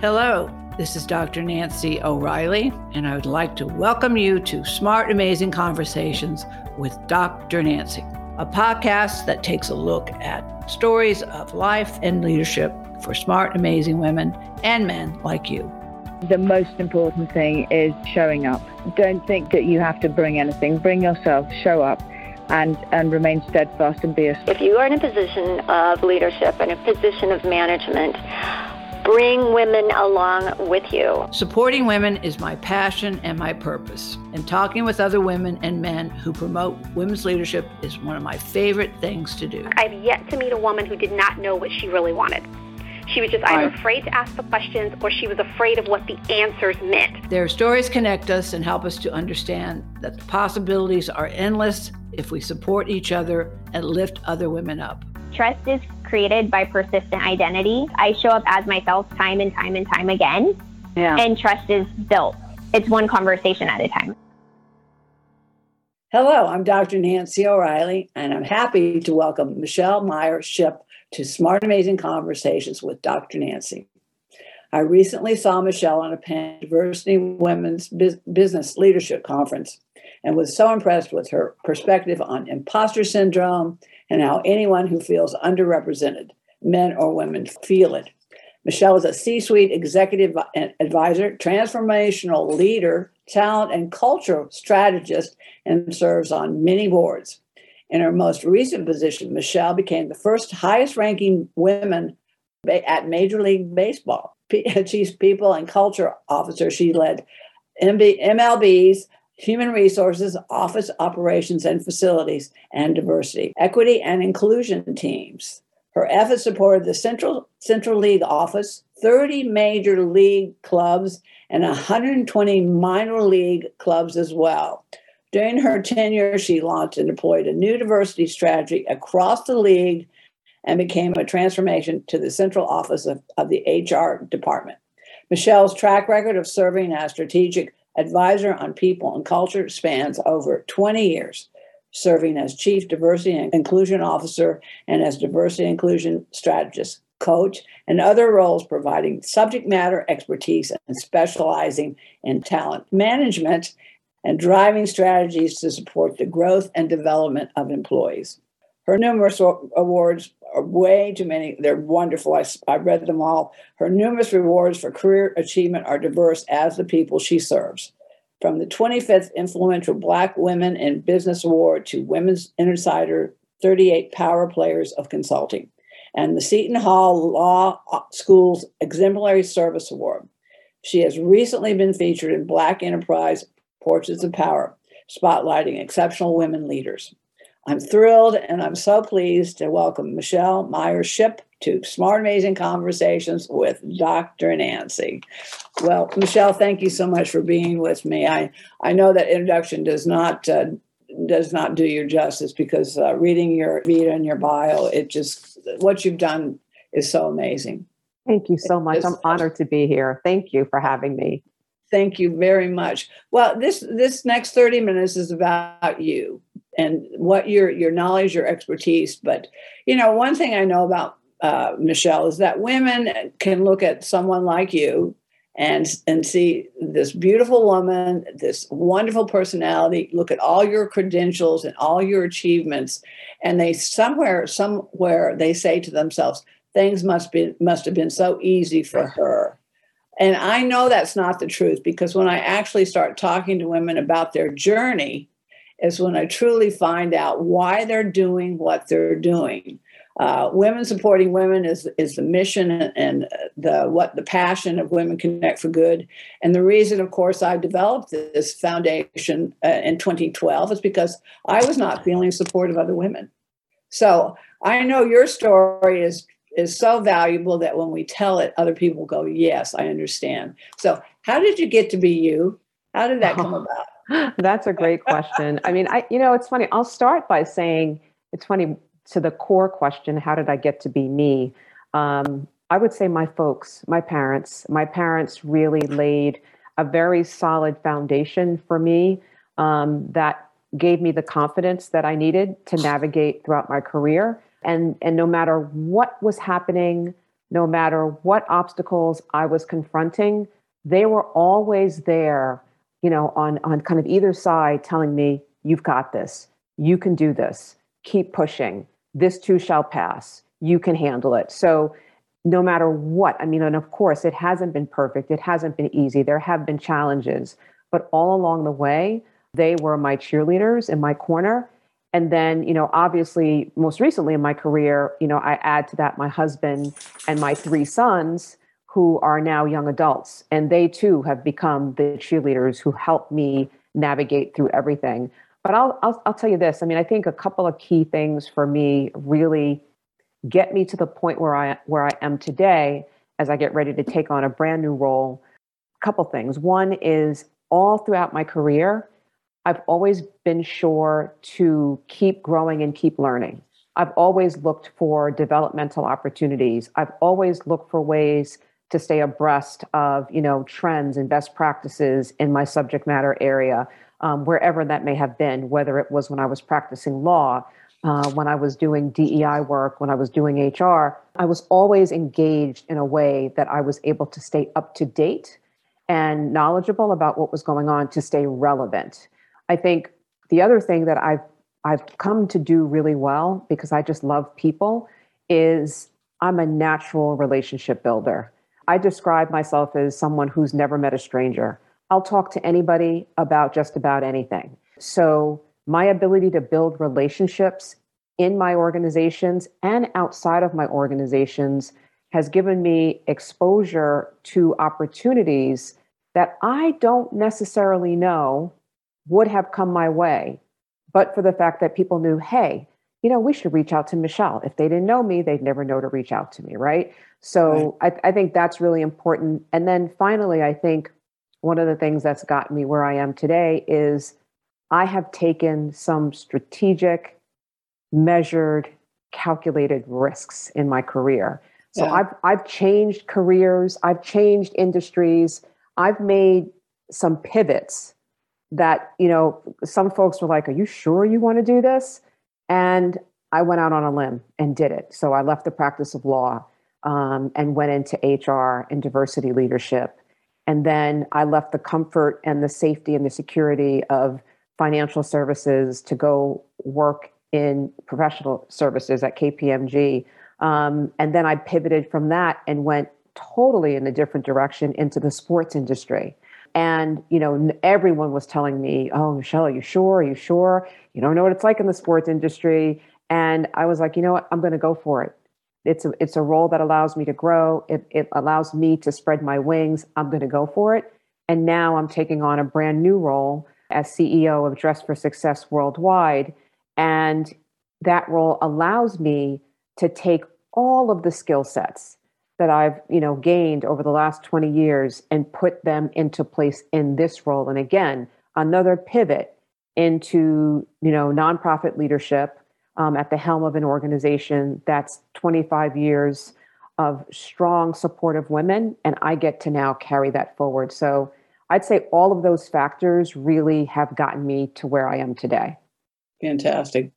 Hello, this is Dr. Nancy O'Reilly, and I would like to welcome you to Smart Amazing Conversations with Dr. Nancy, a podcast that takes a look at stories of life and leadership for smart, amazing women and men like you. The most important thing is showing up. Don't think that you have to bring anything. Bring yourself, show up, and, and remain steadfast and be a. If you are in a position of leadership and a position of management, bring women along with you. Supporting women is my passion and my purpose. And talking with other women and men who promote women's leadership is one of my favorite things to do. I've yet to meet a woman who did not know what she really wanted. She was just either afraid to ask the questions or she was afraid of what the answers meant. Their stories connect us and help us to understand that the possibilities are endless if we support each other and lift other women up. Trust is created by persistent identity. I show up as myself time and time and time again. Yeah. And trust is built. It's one conversation at a time. Hello, I'm Dr. Nancy O'Reilly, and I'm happy to welcome Michelle Meyer-Shipp to Smart Amazing Conversations with Dr. Nancy. I recently saw Michelle on a Pan Diversity Women's Business Leadership Conference and was so impressed with her perspective on imposter syndrome and how anyone who feels underrepresented, men or women, feel it. Michelle is a C suite executive advisor, transformational leader, talent and culture strategist, and serves on many boards. In her most recent position, Michelle became the first highest ranking woman at Major League Baseball. She's people and culture officer. She led MLB's human resources, office operations and facilities, and diversity, equity, and inclusion teams. Her efforts supported the Central Central League office, 30 major league clubs, and 120 minor league clubs as well. During her tenure, she launched and deployed a new diversity strategy across the league and became a transformation to the central office of, of the HR department. Michelle's track record of serving as strategic advisor on people and culture spans over 20 years, serving as chief diversity and inclusion officer and as diversity and inclusion strategist, coach, and other roles providing subject matter expertise and specializing in talent management and driving strategies to support the growth and development of employees. Her numerous awards way too many. They're wonderful. I, I read them all. Her numerous rewards for career achievement are diverse as the people she serves. From the 25th Influential Black Women in Business Award to Women's Insider 38 Power Players of Consulting, and the Seton Hall Law uh, School's Exemplary Service Award. She has recently been featured in Black Enterprise Portraits of Power, spotlighting exceptional women leaders. I'm thrilled and I'm so pleased to welcome Michelle Meyer-Shipp to Smart Amazing Conversations with Dr. Nancy. Well, Michelle, thank you so much for being with me. I, I know that introduction does not uh, does not do you justice because uh, reading your vita and your bio, it just what you've done is so amazing. Thank you so much. I'm honored to be here. Thank you for having me. Thank you very much. Well, this this next 30 minutes is about you and what your your knowledge, your expertise. But you know, one thing I know about uh, Michelle is that women can look at someone like you and and see this beautiful woman, this wonderful personality. Look at all your credentials and all your achievements, and they somewhere somewhere they say to themselves, things must be must have been so easy for her. And I know that's not the truth because when I actually start talking to women about their journey, is when I truly find out why they're doing what they're doing. Uh, women supporting women is is the mission and the what the passion of Women Connect for Good, and the reason, of course, I developed this foundation uh, in 2012 is because I was not feeling support of other women. So I know your story is is so valuable that when we tell it, other people go, "Yes, I understand." So, how did you get to be you? How did that come about? That's a great question. I mean, I you know, it's funny. I'll start by saying it's funny to the core question, how did I get to be me? Um, I would say my folks, my parents. My parents really laid a very solid foundation for me um, that gave me the confidence that I needed to navigate throughout my career. And and no matter what was happening, no matter what obstacles I was confronting, they were always there, you know, on, on kind of either side telling me, you've got this, you can do this, keep pushing, this too shall pass, you can handle it. So no matter what, I mean, and of course, it hasn't been perfect, it hasn't been easy, there have been challenges, but all along the way, they were my cheerleaders in my corner. And then, you know, obviously, most recently in my career, you know, I add to that my husband and my three sons who are now young adults. And they too have become the cheerleaders who help me navigate through everything. But I'll, I'll, I'll tell you this I mean, I think a couple of key things for me really get me to the point where I, where I am today as I get ready to take on a brand new role. A couple things. One is all throughout my career, I've always been sure to keep growing and keep learning. I've always looked for developmental opportunities. I've always looked for ways to stay abreast of you know trends and best practices in my subject matter area, um, wherever that may have been. Whether it was when I was practicing law, uh, when I was doing DEI work, when I was doing HR, I was always engaged in a way that I was able to stay up to date and knowledgeable about what was going on to stay relevant. I think the other thing that I've I've come to do really well because I just love people is I'm a natural relationship builder. I describe myself as someone who's never met a stranger. I'll talk to anybody about just about anything. So, my ability to build relationships in my organizations and outside of my organizations has given me exposure to opportunities that I don't necessarily know would have come my way, but for the fact that people knew, hey, you know, we should reach out to Michelle. If they didn't know me, they'd never know to reach out to me, right? So right. I, I think that's really important. And then finally, I think one of the things that's gotten me where I am today is I have taken some strategic, measured, calculated risks in my career. So yeah. I've I've changed careers, I've changed industries, I've made some pivots that, you know, some folks were like, Are you sure you want to do this? And I went out on a limb and did it. So I left the practice of law um, and went into HR and diversity leadership. And then I left the comfort and the safety and the security of financial services to go work in professional services at KPMG. Um, and then I pivoted from that and went totally in a different direction into the sports industry. And, you know, everyone was telling me, oh, Michelle, are you sure? Are you sure? You don't know what it's like in the sports industry. And I was like, you know what? I'm going to go for it. It's a, it's a role that allows me to grow. It, it allows me to spread my wings. I'm going to go for it. And now I'm taking on a brand new role as CEO of Dress for Success Worldwide. And that role allows me to take all of the skill sets that I've, you know, gained over the last 20 years and put them into place in this role. And again, another pivot into, you know, nonprofit leadership um, at the helm of an organization that's 25 years of strong support of women. And I get to now carry that forward. So I'd say all of those factors really have gotten me to where I am today. Fantastic.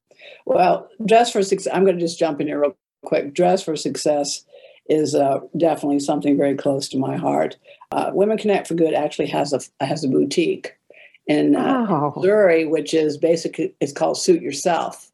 Well, Dress for Success, I'm going to just jump in here real quick. Dress for Success is uh, definitely something very close to my heart. Uh, Women Connect for Good actually has a has a boutique in uh, oh. Missouri, which is basically it's called Suit Yourself,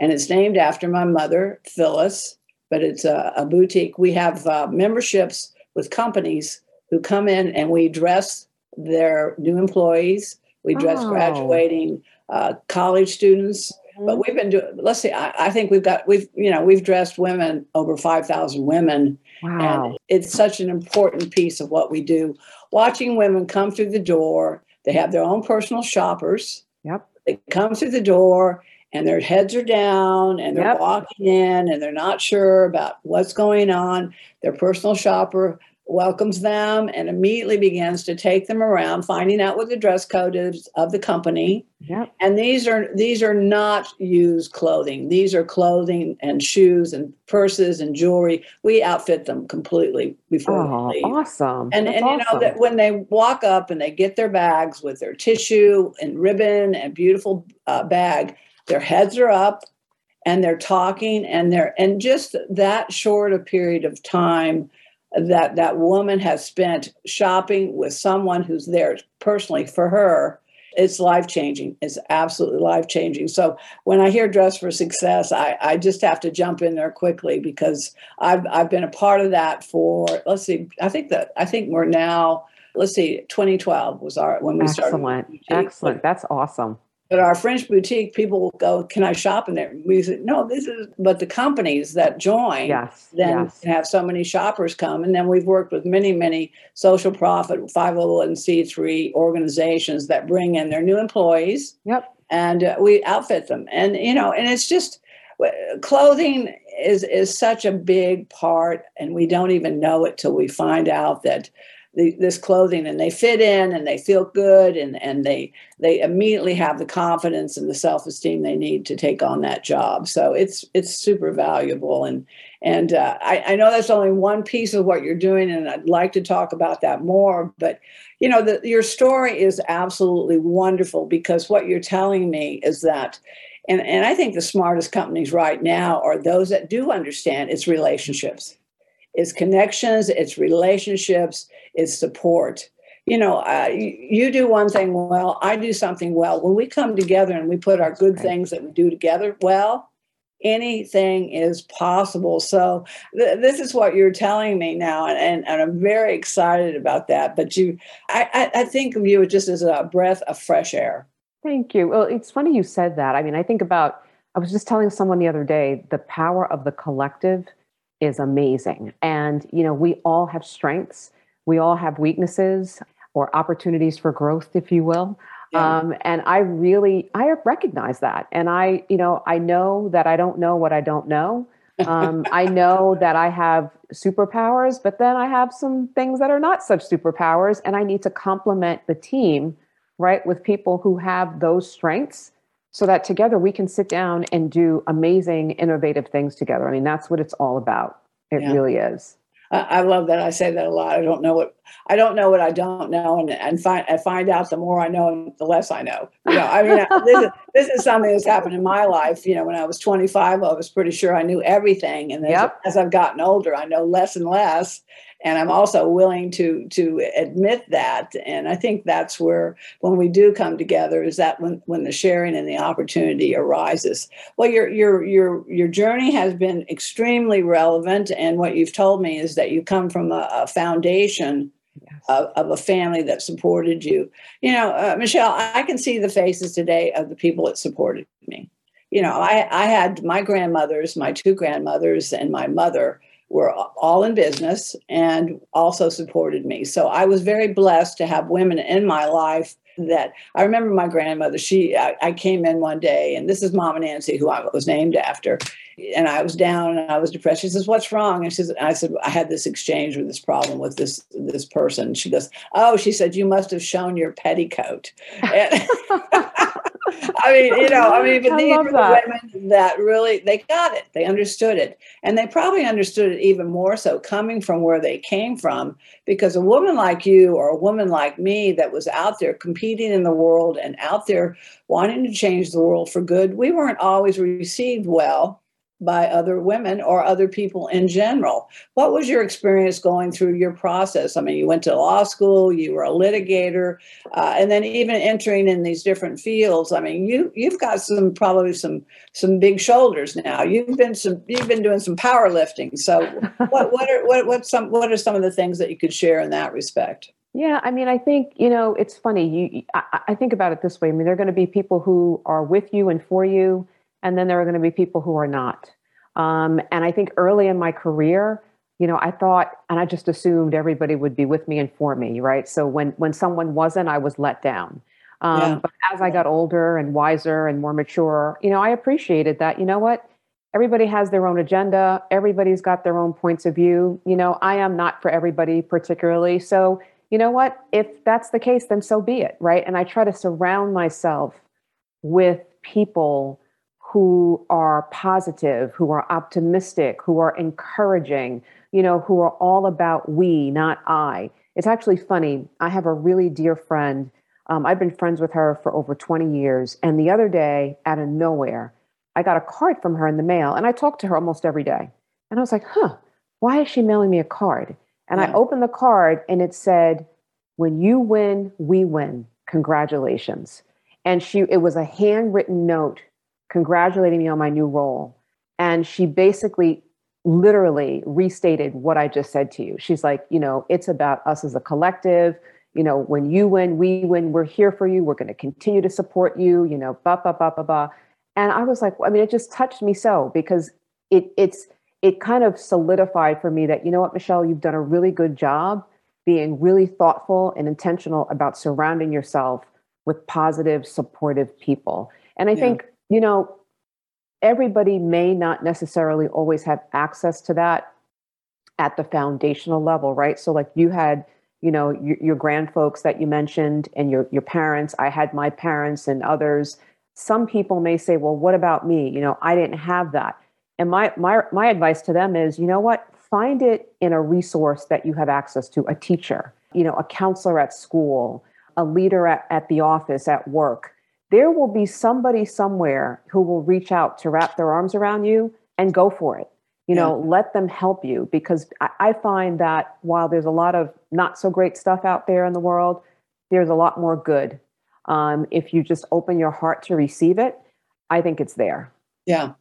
and it's named after my mother, Phyllis. But it's a, a boutique. We have uh, memberships with companies who come in and we dress their new employees. We dress oh. graduating uh, college students but we've been doing. Let's see. I, I, think we've got we've you know we've dressed women over five thousand women, wow. and it's such an important piece of what we do. Watching women come through the door, they have their own personal shoppers. Yep. They come through the door and their heads are down and they're yep. walking in and they're not sure about what's going on. Their personal shopper welcomes them and immediately begins to take them around finding out what the dress code is of the company. Yep. and these are these are not used clothing. These are clothing and shoes and purses and jewelry. We outfit them completely before oh, we leave. awesome. And, That's and you know that when they walk up and they get their bags with their tissue and ribbon and beautiful uh, bag their heads are up and they're talking and they're and just that short a period of time that that woman has spent shopping with someone who's there personally for her it's life changing it's absolutely life changing so when i hear dress for success I, I just have to jump in there quickly because I've, I've been a part of that for let's see i think that i think we're now let's see 2012 was our when we excellent. started excellent excellent. That's awesome but our French boutique, people will go, "Can I shop in there?" We said, "No, this is." But the companies that join, yes, then yes. have so many shoppers come, and then we've worked with many, many social profit 501c3 organizations that bring in their new employees. Yep, and uh, we outfit them, and you know, and it's just clothing is is such a big part, and we don't even know it till we find out that the, this clothing and they fit in and they feel good and, and they they immediately have the confidence and the self-esteem they need to take on that job. So it's it's super valuable and and uh, I, I know that's only one piece of what you're doing and i'd like to talk about that more but you know the, your story is absolutely wonderful because what you're telling me is that and, and i think the smartest companies right now are those that do understand its relationships. It's connections, it's relationships, it's support. You know, uh, you, do one thing well, I do something well. When we come together and we put our good things that we do together well, anything is possible. So th- this is what you're telling me now, and, and, and, I'm very excited about that. But you, I, I, I think of you just as a breath of fresh air. Thank you. Well, it's funny you said that. I mean, I think about. I was just telling someone the other day the power of the collective is amazing. And, you know, we all have strengths, we all have weaknesses or opportunities for growth, if you will. Yeah. Um, and I really, I recognize that. And I, you know, I know that I don't know what I don't know. Um, I know that I have superpowers, but then I have some things that are not such superpowers. And I need to complement the team, right, with people who have those strengths so that together we can sit down and do amazing, innovative things together. I mean, that's what it's all about. It yeah. really is. I love that. I say that a lot. I don't know what I don't know what I don't know, and and find I find out the more I know, and the less I know. You know, I mean, this is this is something that's happened in my life. You know, when I was 25, I was pretty sure I knew everything, and yep. as, as I've gotten older, I know less and less and i'm also willing to to admit that and i think that's where when we do come together is that when when the sharing and the opportunity arises well your your your your journey has been extremely relevant and what you've told me is that you come from a, a foundation. Of, of, a family that supported you you know uh, michelle i can see the faces today of the people that supported me you know i i had my grandmothers my two grandmothers and my mother were all in business and also supported me. So I was very blessed to have women in my life that I remember my grandmother. She, I, I, came in one day, and this is Mama Nancy, who I was named after, and I was down and I was depressed. She says, "What's wrong?" And she says, "I said I had this exchange with this problem with this this person." She goes, "Oh," she said, "You must have shown your petticoat." And, I mean, you know, I mean, but these were the women that really they got it. They understood it. And they probably understood it even more so coming from where they came from, because a woman like you or a woman like me that was out there competing in the world and out there wanting to change the world for good, we weren't always received well by other women or other people in general. What was your experience going through your process? I mean, you went to law school, you were a litigator, uh, and then even entering in these different fields. I mean, you you've got some probably some some big shoulders now. You've been some you've been doing some powerlifting. So, what what are what what some what are some of the things that you could share in that respect? Yeah, I mean, I think you know it's funny. You, I, I think about it this way. I mean, there are going to be people who are with you and for you and then there are going to be people who are not. Um, and I think early in my career, you know, I thought, and I just assumed everybody would be with me and for me, right? So when when someone wasn't, I was let down. Um, yeah. But as I got older and wiser and more mature, you know, I appreciated that. You know what? Everybody has their own agenda. Everybody's got their own points of view. You know, I am not for everybody particularly. So, you know what? If that's the case, then so be it, right? And I try to surround myself with people who are positive, who are optimistic, who are encouraging, you know, who are all about we, not I. It's actually funny. I have a really dear friend. Um, I've been friends with her for over 20 years. And the other day, out of nowhere, I got a card from her in the mail, and I talked to her almost every day. And I was like, huh, why is she mailing me a card? And yeah. I opened the card and it said, when you win, we win. Congratulations. And she it was a handwritten note congratulating me on my new role. And she basically literally restated what I just said to you. She's like, you know, it's about us as a collective. You know, when you win, we win. We're here for you. We're going to continue to support you. You know, ba ba ba ba ba. And I was like, I mean, it just touched me so because it it's it kind of solidified for me that you know what, Michelle, you've done a really good job being really thoughtful and intentional about surrounding yourself with positive, supportive people. And I yeah. think you know everybody may not necessarily always have access to that at the foundational level, right? So like you had you know your, your grand folks that you mentioned and your your parents. I had my parents and others. Some people may say well what about me? You know i didn't have that. And my my my advice to them is you know what? Find it in a resource that you have access to a teacher you know a counselor at school a leader at, at the office at work there will be somebody somewhere who will reach out to wrap their arms around you and go for it. You know yeah. let them help you because I, I find that while there's a lot of not so great stuff out there in the world there's a lot more good. Um, if you just open your heart to receive it i think it's there. Yeah.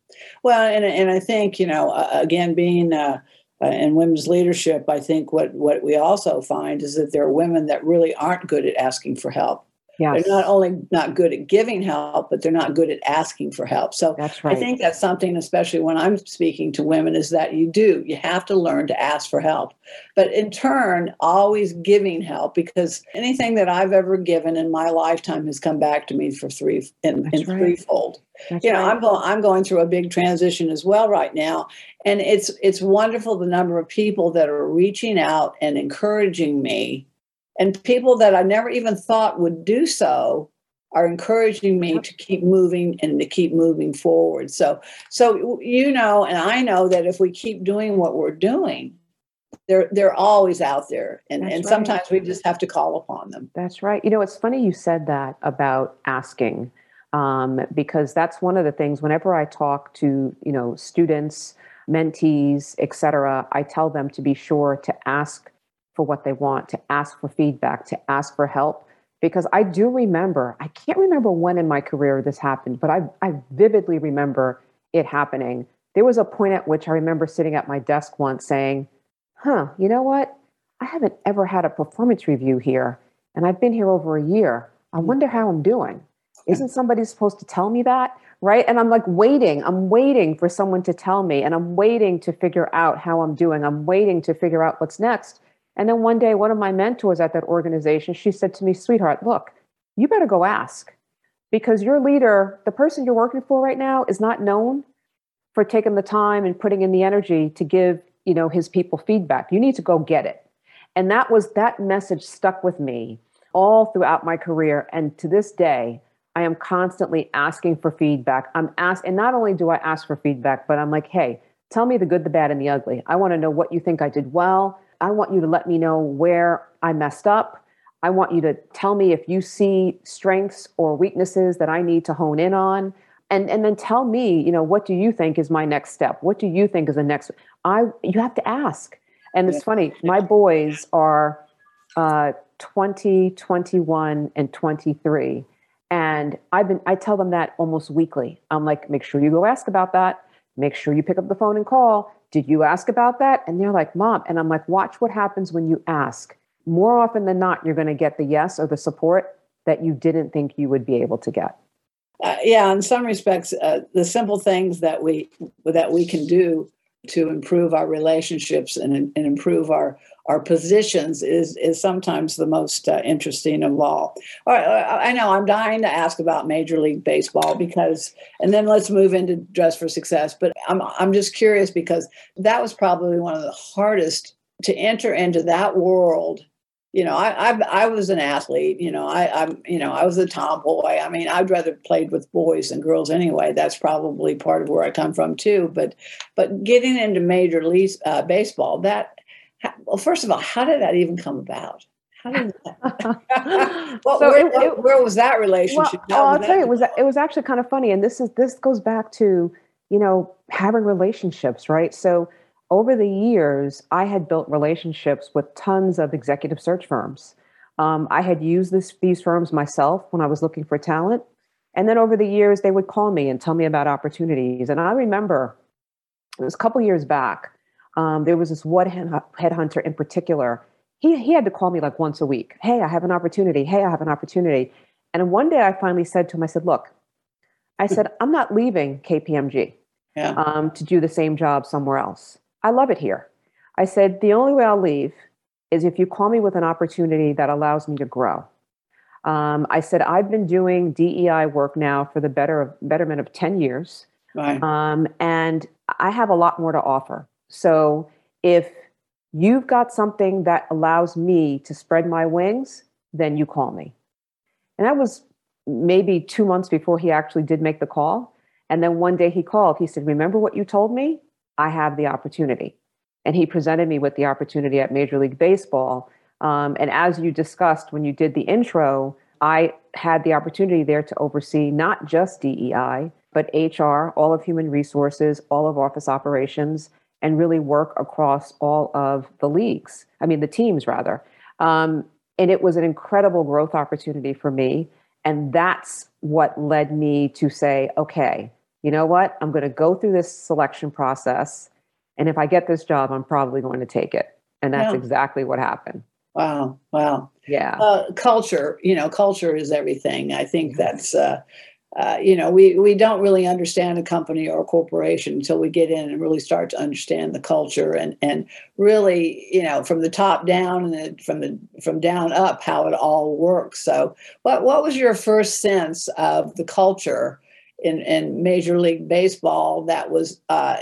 Well and, and i think you know uh, again being uh, uh, in women's leadership i think what what we also find is that there are women that really aren't good at asking for help Yes. They're not only not good at giving help, but they're not good at asking for help. So that's right. I think that's something, especially when I'm speaking to women, is that you do. You have to learn to ask for help. But in turn, always giving help because anything that I've ever given in my lifetime has come back to me for three in, in right. threefold. That's you know, right. I'm going I'm going through a big transition as well right now. And it's it's wonderful the number of people that are reaching out and encouraging me and people that I never even thought would do so are encouraging me to keep moving and to keep moving forward. So, so you know, and I know that if we keep doing what we're doing, they're they're always out there, and That's and right. sometimes we just have to call upon them. That's right. You know, it's funny you said that about asking, um, because that's one of the things. Whenever I talk to you know students, mentees, etc., I tell them to be sure to ask for what they want, to ask for feedback, to ask for help. Because I do remember, I can't remember when in my career this happened, but I, I vividly remember it happening. There was a point at which I remember sitting at my desk once saying, huh, you know what? I haven't ever had a performance review here, and I've been here over a year. I mm. wonder how I'm doing. Isn't somebody supposed to tell me that? Right. And I'm like waiting. I'm waiting for someone to tell me, and I'm waiting to figure out how I'm doing. I'm waiting to figure out what's next. And then one day, one of my mentors at that organization, she said to me, sweetheart, look, you better go ask because your leader, the person you're working for right now, is not known for taking the time and putting in the energy to give, you know, his people feedback. You need to go get it. And that was that message stuck with me all throughout my career. And to this day, I am constantly asking for feedback. I'm asked, and not only do I ask for feedback, but I'm like, hey, tell me the good, the bad, and the ugly. I want to know what you think I did well. I want you to let me know where I messed up. I want you to tell me if you see strengths or weaknesses that I need to hone in on. And, and then tell me, you know, what do you think is my next step? What do you think is the next? I you have to ask. And it's funny, my boys are uh, 20, 21, and 23. And I've been I tell them that almost weekly. I'm like, make sure you go ask about that. Make sure you pick up the phone and call did you ask about that? And they're like, Mom. And I'm like, Watch what happens when you ask. More often than not, you're going to get the yes or the support that you didn't think you would be able to get. Uh, yeah, in some respects, uh, the simple things that we that we can do to improve our relationships and, and improve our our positions is is sometimes the most uh, interesting of all. All right, uh, I know I'm dying to ask about Major League Baseball because, and then let's move into Dress for Success. But I'm I'm just curious because that was probably one of the hardest to enter into that world. You know, I I, I was an athlete. You know, I I'm you know I was a tomboy. I mean, I'd rather played with boys than girls anyway. That's probably part of where I come from too. But but getting into Major League uh, Baseball that well, first of all, how did that even come about? How did well, so where, it, it, where, was that relationship? Well, I'll tell you, it was it was actually kind of funny, and this is this goes back to you know having relationships, right? So over the years, I had built relationships with tons of executive search firms. Um, I had used this, these firms myself when I was looking for talent, and then over the years, they would call me and tell me about opportunities. And I remember it was a couple years back. Um, there was this one headhunter in particular he, he had to call me like once a week. Hey, I have an opportunity. Hey, I have an opportunity. And one day I finally said to him, I said, look, I said, I'm not leaving KPMG yeah. um, to do the same job somewhere else. I love it here. I said, the only way I'll leave is if you call me with an opportunity that allows me to grow. Um, I said, I've been doing DEI work now for the better betterment of 10 years. Right. Um, and I have a lot more to offer. So if you've got something that allows me to spread my wings, then you call me. And that was maybe two months before he actually did make the call. And then one day he called. He said, Remember what you told me? I have the opportunity. And he presented me with the opportunity at Major League Baseball. Um, and as you discussed when you did the intro, I had the opportunity there to oversee not just DEI, but HR, all of human resources, all of office operations, and really work across all of the leagues. I mean, the teams rather. Um, and it was an incredible growth opportunity for me. And that's what led me to say, okay, you know what? I'm going to go through this selection process. And if I get this job, I'm probably going to take it. And that's yeah. exactly what happened. Wow. Wow. Yeah. Uh, culture, you know, culture is everything. I think that's, uh, uh, you know, we we don't really understand a company or a corporation until we get in and really start to understand the culture and and really, you know, from the top down and then from the from down up how it all works. So, what what was your first sense of the culture in in Major League Baseball that was uh,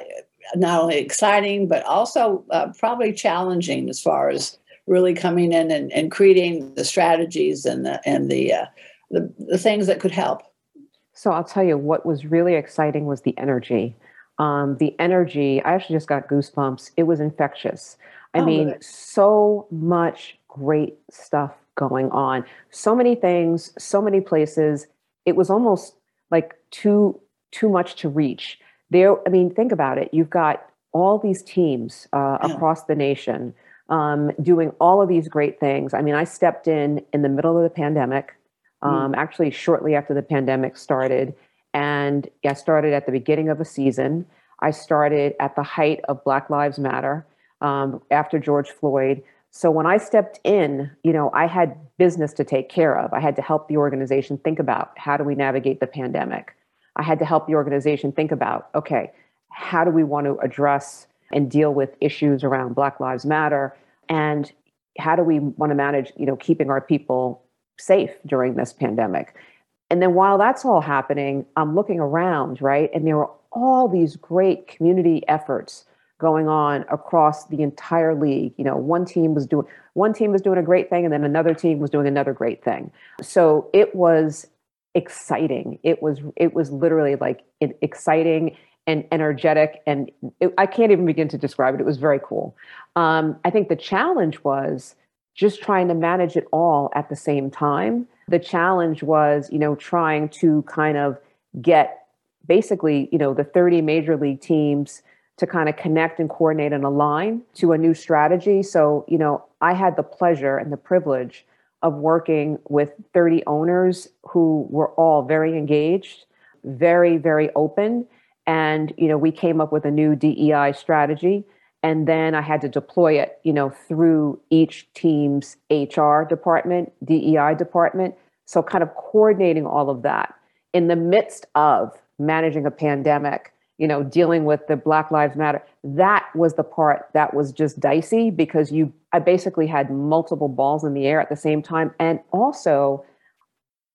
not only exciting but also uh, probably challenging as far as really coming in and, and creating the strategies and the and the, uh, the the things that could help. So I'll tell you what was really exciting was the energy. Um, the energy, I actually just got goosebumps. It was infectious. I oh, mean, so much great stuff going on. So many things, so many places. It was almost like too too much to reach. There, I mean, think about it. You've got all these teams uh, yeah. across the nation um, doing all of these great things. I mean, I stepped in in the middle of the pandemic. Mm. um, actually shortly after the pandemic started. And I started at the beginning of a season. I started at the height of Black Lives Matter um, after George Floyd. So when I stepped in, you know, I had business to take care of. I had to help the organization think about how do we navigate the pandemic. I had to help the organization think about, okay, how do we want to address and deal with issues around Black Lives Matter? And how do we want to manage, you know, keeping our people safe during this pandemic. And then while that's all happening, I'm looking around, right? And there are all these great community efforts going on across the entire league. You know, one team was doing one team was doing a great thing and then another team was doing another great thing. So it was exciting. It was it was literally like exciting and energetic and it, I can't even begin to describe it. It was very cool. Um, I think the challenge was just trying to manage it all at the same time. The challenge was, you know, trying to kind of get basically, you know, the 30 major league teams to kind of connect and coordinate and align to a new strategy. So, you know, I had the pleasure and the privilege of working with 30 owners who were all very engaged, very, very open. And, you know, we came up with a new DEI strategy and then I had to deploy it, you know, through each team's HR department, DEI department. So kind of coordinating all of that in the midst of managing a pandemic, you know, dealing with the Black Lives Matter. That was the part that was just dicey because you I basically had multiple balls in the air at the same time and also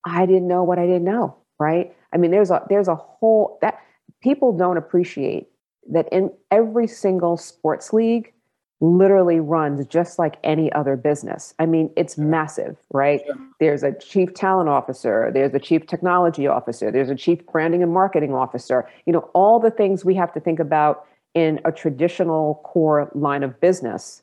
I didn't know what I didn't know, right? I mean, there's a there's a whole that people don't appreciate that in every single sports league literally runs just like any other business. I mean, it's massive, right? There's a chief talent officer, there's a chief technology officer, there's a chief branding and marketing officer. You know, all the things we have to think about in a traditional core line of business,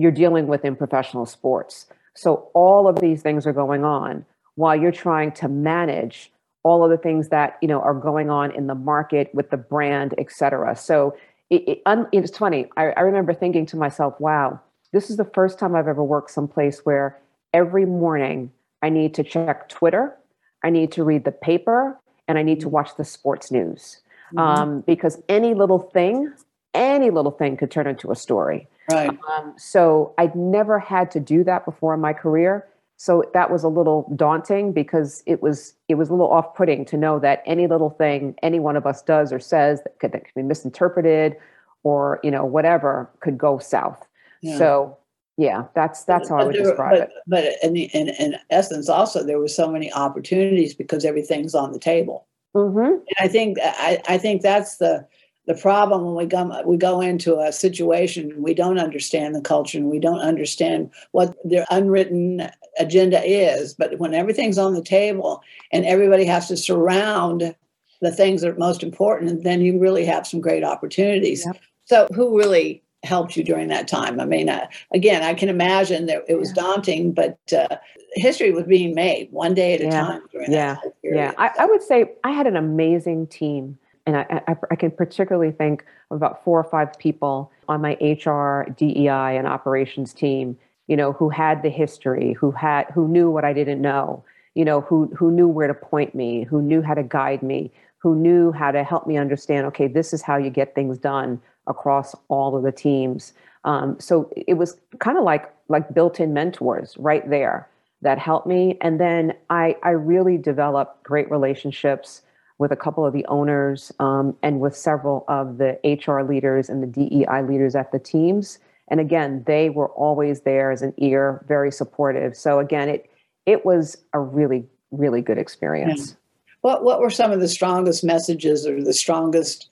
you're dealing with in professional sports. So all of these things are going on while you're trying to manage all of the things that you know are going on in the market with the brand, et cetera. So it, it, it's funny. I, I remember thinking to myself, "Wow, this is the first time I've ever worked someplace where every morning I need to check Twitter, I need to read the paper, and I need to watch the sports news mm-hmm. um, because any little thing, any little thing could turn into a story. Right. Um, so I'd never had to do that before in my career. So that was a little daunting because it was it was a little off-putting to know that any little thing any one of us does or says that could, that could be misinterpreted or you know whatever could go south. Yeah. So yeah, that's that's how I would describe but, it. But in, the, in in essence, also there were so many opportunities because everything's on the table. Mm-hmm. And I think I, I think that's the the problem when we go we go into a situation we don't understand the culture and we don't understand what their unwritten agenda is. But when everything's on the table and everybody has to surround the things that are most important, then you really have some great opportunities. So, who really helped you during that time? I mean, uh, again, I can imagine that it was yeah. daunting, but uh, history was being made one day at a yeah. time. yeah, yeah. I, I, would say I had an amazing team, and I, I, I, can particularly think of about four or five people on my HR, DEI, and operations team. You know, who had the history, who had who knew what I didn't know. You know, who who knew where to point me, who knew how to guide me, who knew how to help me understand. Okay, this is how you get things done across all of the teams. Um, so it was kind of like like built-in mentors right there that helped me. And then I I really developed great relationships with a couple of the owners um, and with several of the HR leaders and the DEI leaders at the teams. And again, they were always there as an ear, very supportive. So again, it it was a really really good experience. Yeah. What what were some of the strongest messages or the strongest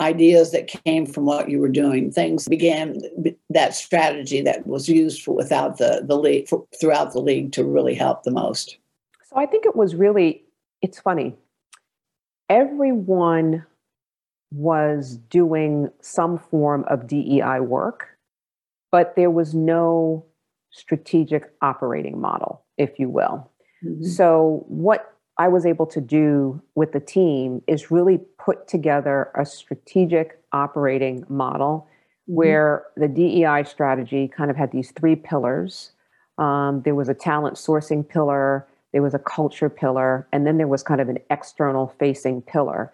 ideas that came from what you were doing. Things began that strategy that was used for, without the the league for, throughout the league to really help the most. So I think it was really. It's funny. Everyone was doing some form of DEI work, but there was no strategic operating model, if you will. Mm-hmm. So what I was able to do with the team is really put together a strategic operating model mm-hmm. where the DEI strategy kind of had these three pillars. Um, there was a talent sourcing pillar, there was a culture pillar, and then there was kind of an external facing pillar.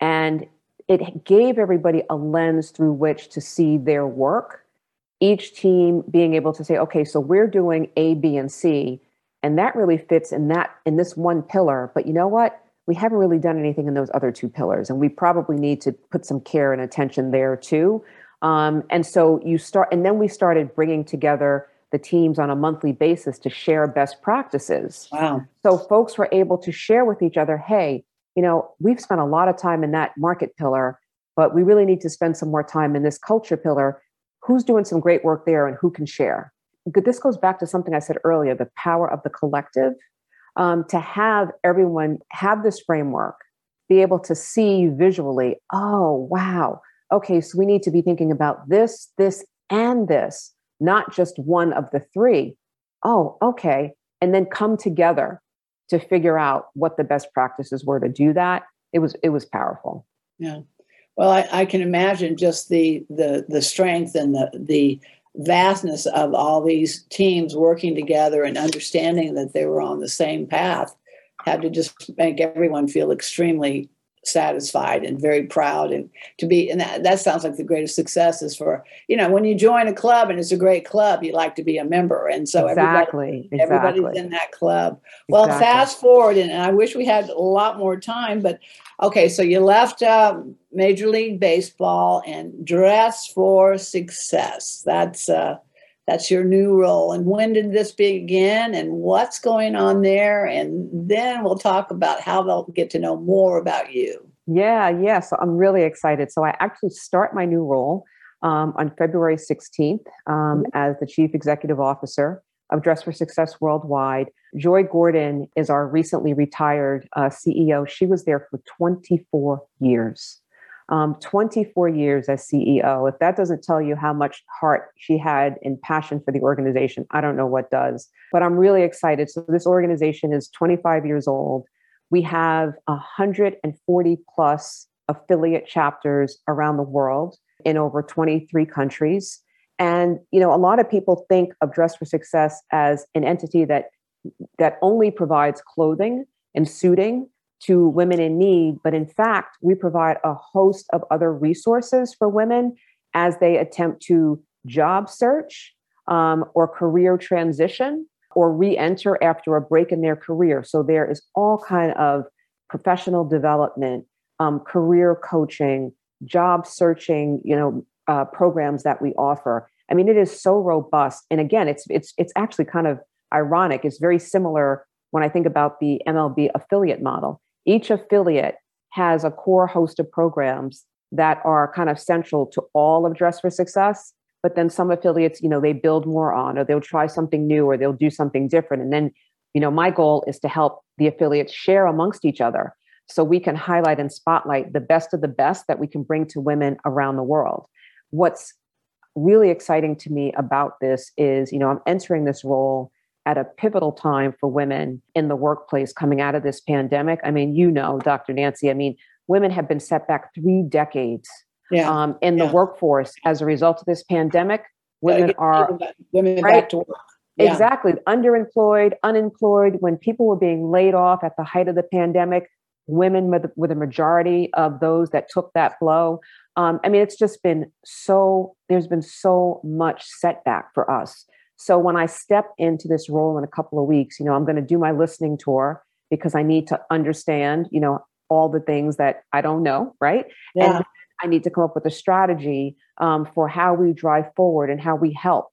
And it gave everybody a lens through which to see their work. Each team being able to say, okay, so we're doing A, B, and C and that really fits in that in this one pillar but you know what we haven't really done anything in those other two pillars and we probably need to put some care and attention there too um, and so you start and then we started bringing together the teams on a monthly basis to share best practices. Wow. So folks were able to share with each other hey you know we've spent a lot of time in that market pillar but we really need to spend some more time in this culture pillar. Who's doing some great work there and who can share? This goes back to something I said earlier the power of the collective. Um, to have everyone have this framework, be able to see visually, oh, wow, okay, so we need to be thinking about this, this, and this, not just one of the three. Oh, okay. And then come together to figure out what the best practices were to do that. It was it was powerful. Yeah. Well, I, I can imagine just the the the strength and the the vastness of all these teams working together and understanding that they were on the same path had to just make everyone feel extremely satisfied and very proud and to be and that, that sounds like the greatest success is for you know when you join a club and it's a great club you like to be a member and so exactly, everybody, exactly. everybody's in that club well exactly. fast forward and, and i wish we had a lot more time but okay so you left uh, major league baseball and dress for success that's uh that's your new role. And when did this begin and what's going on there? And then we'll talk about how they'll get to know more about you. Yeah, yeah. So I'm really excited. So I actually start my new role um, on February 16th um, mm-hmm. as the Chief Executive Officer of Dress for Success Worldwide. Joi Gordon is our recently retired uh, CEO. She was there for 24 years. Um, 24 years as CEO. If that doesn't tell you how much heart she had and passion for the organization, I don't know what does. But I'm really excited. So, this organization is 25 years old. We have 140 plus affiliate chapters around the world in over 23 countries. And you know, a lot of people think of Dress for Success as an entity that that only provides clothing and suiting to women in need, but in fact, we provide a host of other resources for women as they attempt to job search um, or career transition or re-enter after a break in their career. So there is all kind of professional development, um, career coaching, job searching, you know, uh, programs that we offer. I mean, it is so robust. And again, it's it's it's actually kind of ironic. It's very similar when I think about the MLB affiliate model. Each affiliate has a core host of programs that are kind of central to all of Dress for Success. But then some affiliates, you know, they build more on, or they'll try something new, or they'll do something different. And then, you know, my goal is to help the affiliates share amongst each other so we can highlight and spotlight the best of the best that we can bring to women around the world. What's really exciting to me about this is, you know, I'm entering this role at a pivotal time for women in the workplace coming out of this pandemic. I mean, you know, Dr. Nancy, I mean, women have been set back three decades yeah. um, in yeah. the workforce as a result of this pandemic. Women are women right? back to work. Yeah. Exactly. Underemployed, unemployed. When people were being laid off at the height of the pandemic, women were the, the majority of those that took that blow. Um, I mean, it's just been so, there's been so much setback for us. So when I step into this role in a couple of weeks, you know, I'm going to do my listening tour because I need to understand, you know, all the things that I don't know, right? Yeah. And I need to come up with a strategy um, for how we drive forward and how we help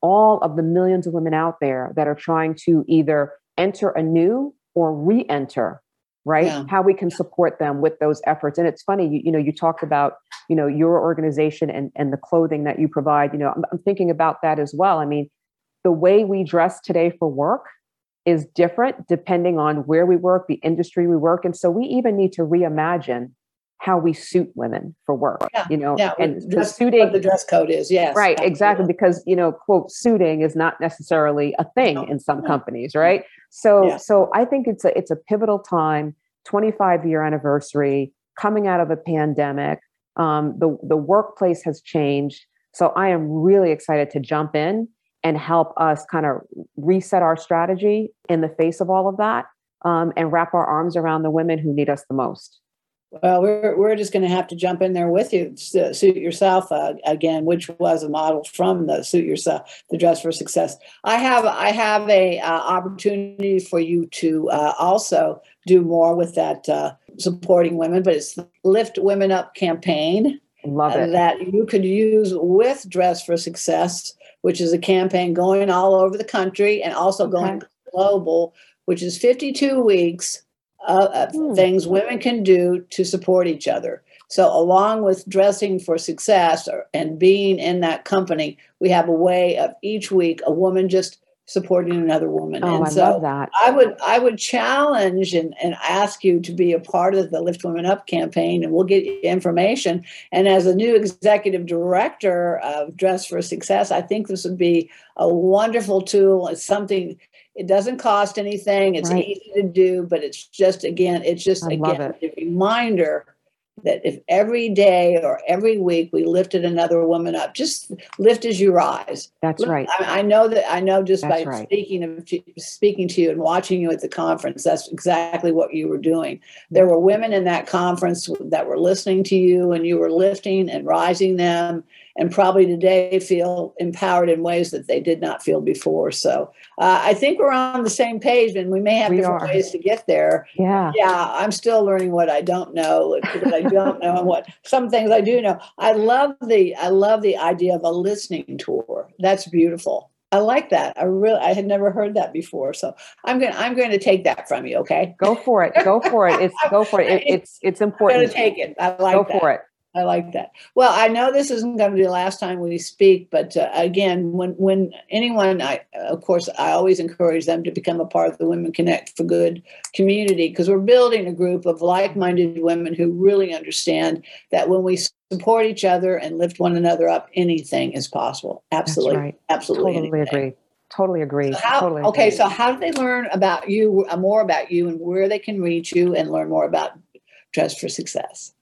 all of the millions of women out there that are trying to either enter anew or re-enter right? Yeah. how we can support them with those efforts. And it's funny you, you know you talked about you know your organization and and the clothing that you provide you know I'm, I'm thinking about that as well. I mean the way we dress today for work is different depending on where we work the industry we work and so we even need to reimagine how we suit women for work yeah, you know yeah, and the suiting the dress code is yes right absolutely. exactly because you know quote suiting is not necessarily a thing no, in some no. companies right so yeah. so I think it's a it's a pivotal time, 25 year anniversary, coming out of a pandemic. Um, the the workplace has changed. So I am really excited to jump in and help us kind of reset our strategy in the face of all of that um, and wrap our arms around the women who need us the most. Well, we're, we're just going to have to jump in there with you. Suit yourself uh, again, which was a model from the Suit Yourself, the Dress for Success. I have I have a uh, opportunity for you to uh, also do more with that uh, supporting women, but it's the Lift Women Up campaign. Love uh, it. that you could use with Dress for Success, which is a campaign going all over the country and also okay. going global, which is 52 weeks uh, hmm. things women can do to support each other. So, along with dressing for success or, and being in that company, we have a way of each week a woman just supporting another woman. Oh, and I so love that. I would I would challenge and, and ask you to be a part of the Lift Women Up campaign, and we'll get you information. And as a new executive director of Dress for Success, I think this would be a wonderful tool. It's something it doesn't cost anything. It's right. easy to do, but it's just again, it's just I again a reminder that if every day or every week we lifted another woman up, just lift as you rise. That's lift, right. I, I, know that I know just that's by right. speaking of speaking to you and watching you at the conference, that's exactly what you were doing. There were women in that conference that were listening to you, and you were lifting and rising them and probably today feel empowered in ways that they did not feel before. So uh, I think we're on the same page, and we may have we different are. ways to get there. Yeah, yeah. I'm still learning what I don't know, what I don't know, and what some things I do know. I love the I love the idea of a listening tour. That's beautiful. I like that. I really I had never heard that before. So I'm going to I'm going to take that from you, okay? Go for it. Go for it. It's go for it. it it's it's important. I'm going to take it. I like Go that. for it. I like that. Well, I know this isn't going to be the last time we speak, but uh, again, when when anyone, I of course, I always encourage them to become a part of the Women Connect for Good community because we're building a group of like-minded women who really understand that when we support each other and lift one another up, anything is possible. Absolutely, right. absolutely, totally anything. agree. Totally agree. So how, totally okay, agree. so how do they learn about you, uh, more about you, and where they can reach you and learn more about Dress for Success?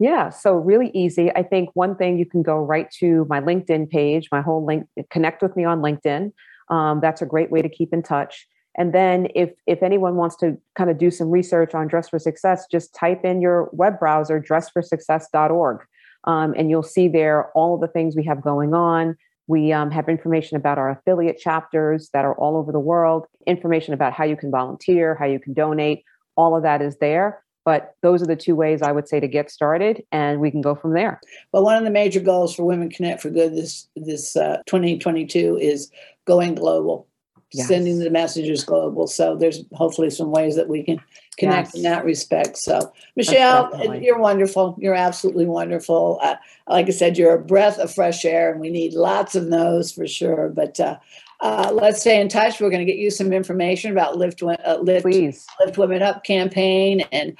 Yeah, so really easy. I think one thing you can go right to my LinkedIn page, my whole link, connect with me on LinkedIn. Um, that's a great way to keep in touch. And then if if anyone wants to kind of do some research on Dress for Success, just type in your web browser dressforsuccess.org, um, and you'll see there all the things we have going on. We um, have information about our affiliate chapters that are all over the world, information about how you can volunteer, how you can donate. All of that is there. But those are the two ways I would say to get started, and we can go from there. Well, one of the major goals for Women Connect for Good this this uh, 2022 is going global, yes. sending the messages global. So there's hopefully some ways that we can connect yes. in that respect. So, Michelle, you're wonderful. You're absolutely wonderful. Uh, like I said, you're a breath of fresh air, and we need lots of those for sure. But uh, uh, let's stay in touch. We're going to get you some information about Lift, uh, Lift, Lift Women Up campaign and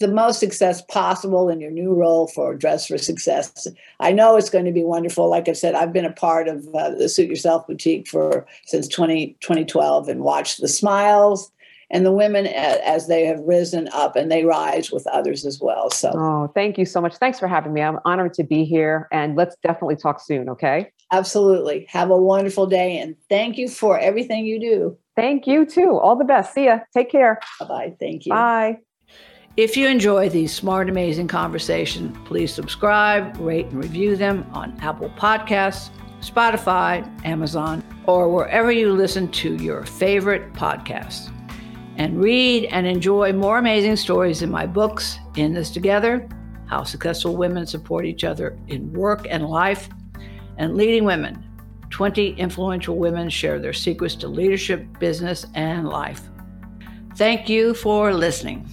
the most success possible in your new role for Dress for Success. I know it's going to be wonderful. Like I said, I've been a part of uh, the Suit Yourself Boutique for since 20, 2012 and watched the smiles and the women as they have risen up and they rise with others as well. So, oh, thank you so much. Thanks for having me. I'm honored to be here and let's definitely talk soon. Okay. Absolutely. Have a wonderful day and thank you for everything you do. Thank you too. All the best. See ya. Take care. Bye bye. Thank you. Bye. If you enjoy these smart, amazing conversations, please subscribe, rate, and review them on Apple Podcasts, Spotify, Amazon, or wherever you listen to your favorite podcasts. And read and enjoy more amazing stories in my books, In This Together How Successful Women Support Each Other in Work and Life, and Leading Women 20 Influential Women Share Their Secrets to Leadership, Business, and Life. Thank you for listening.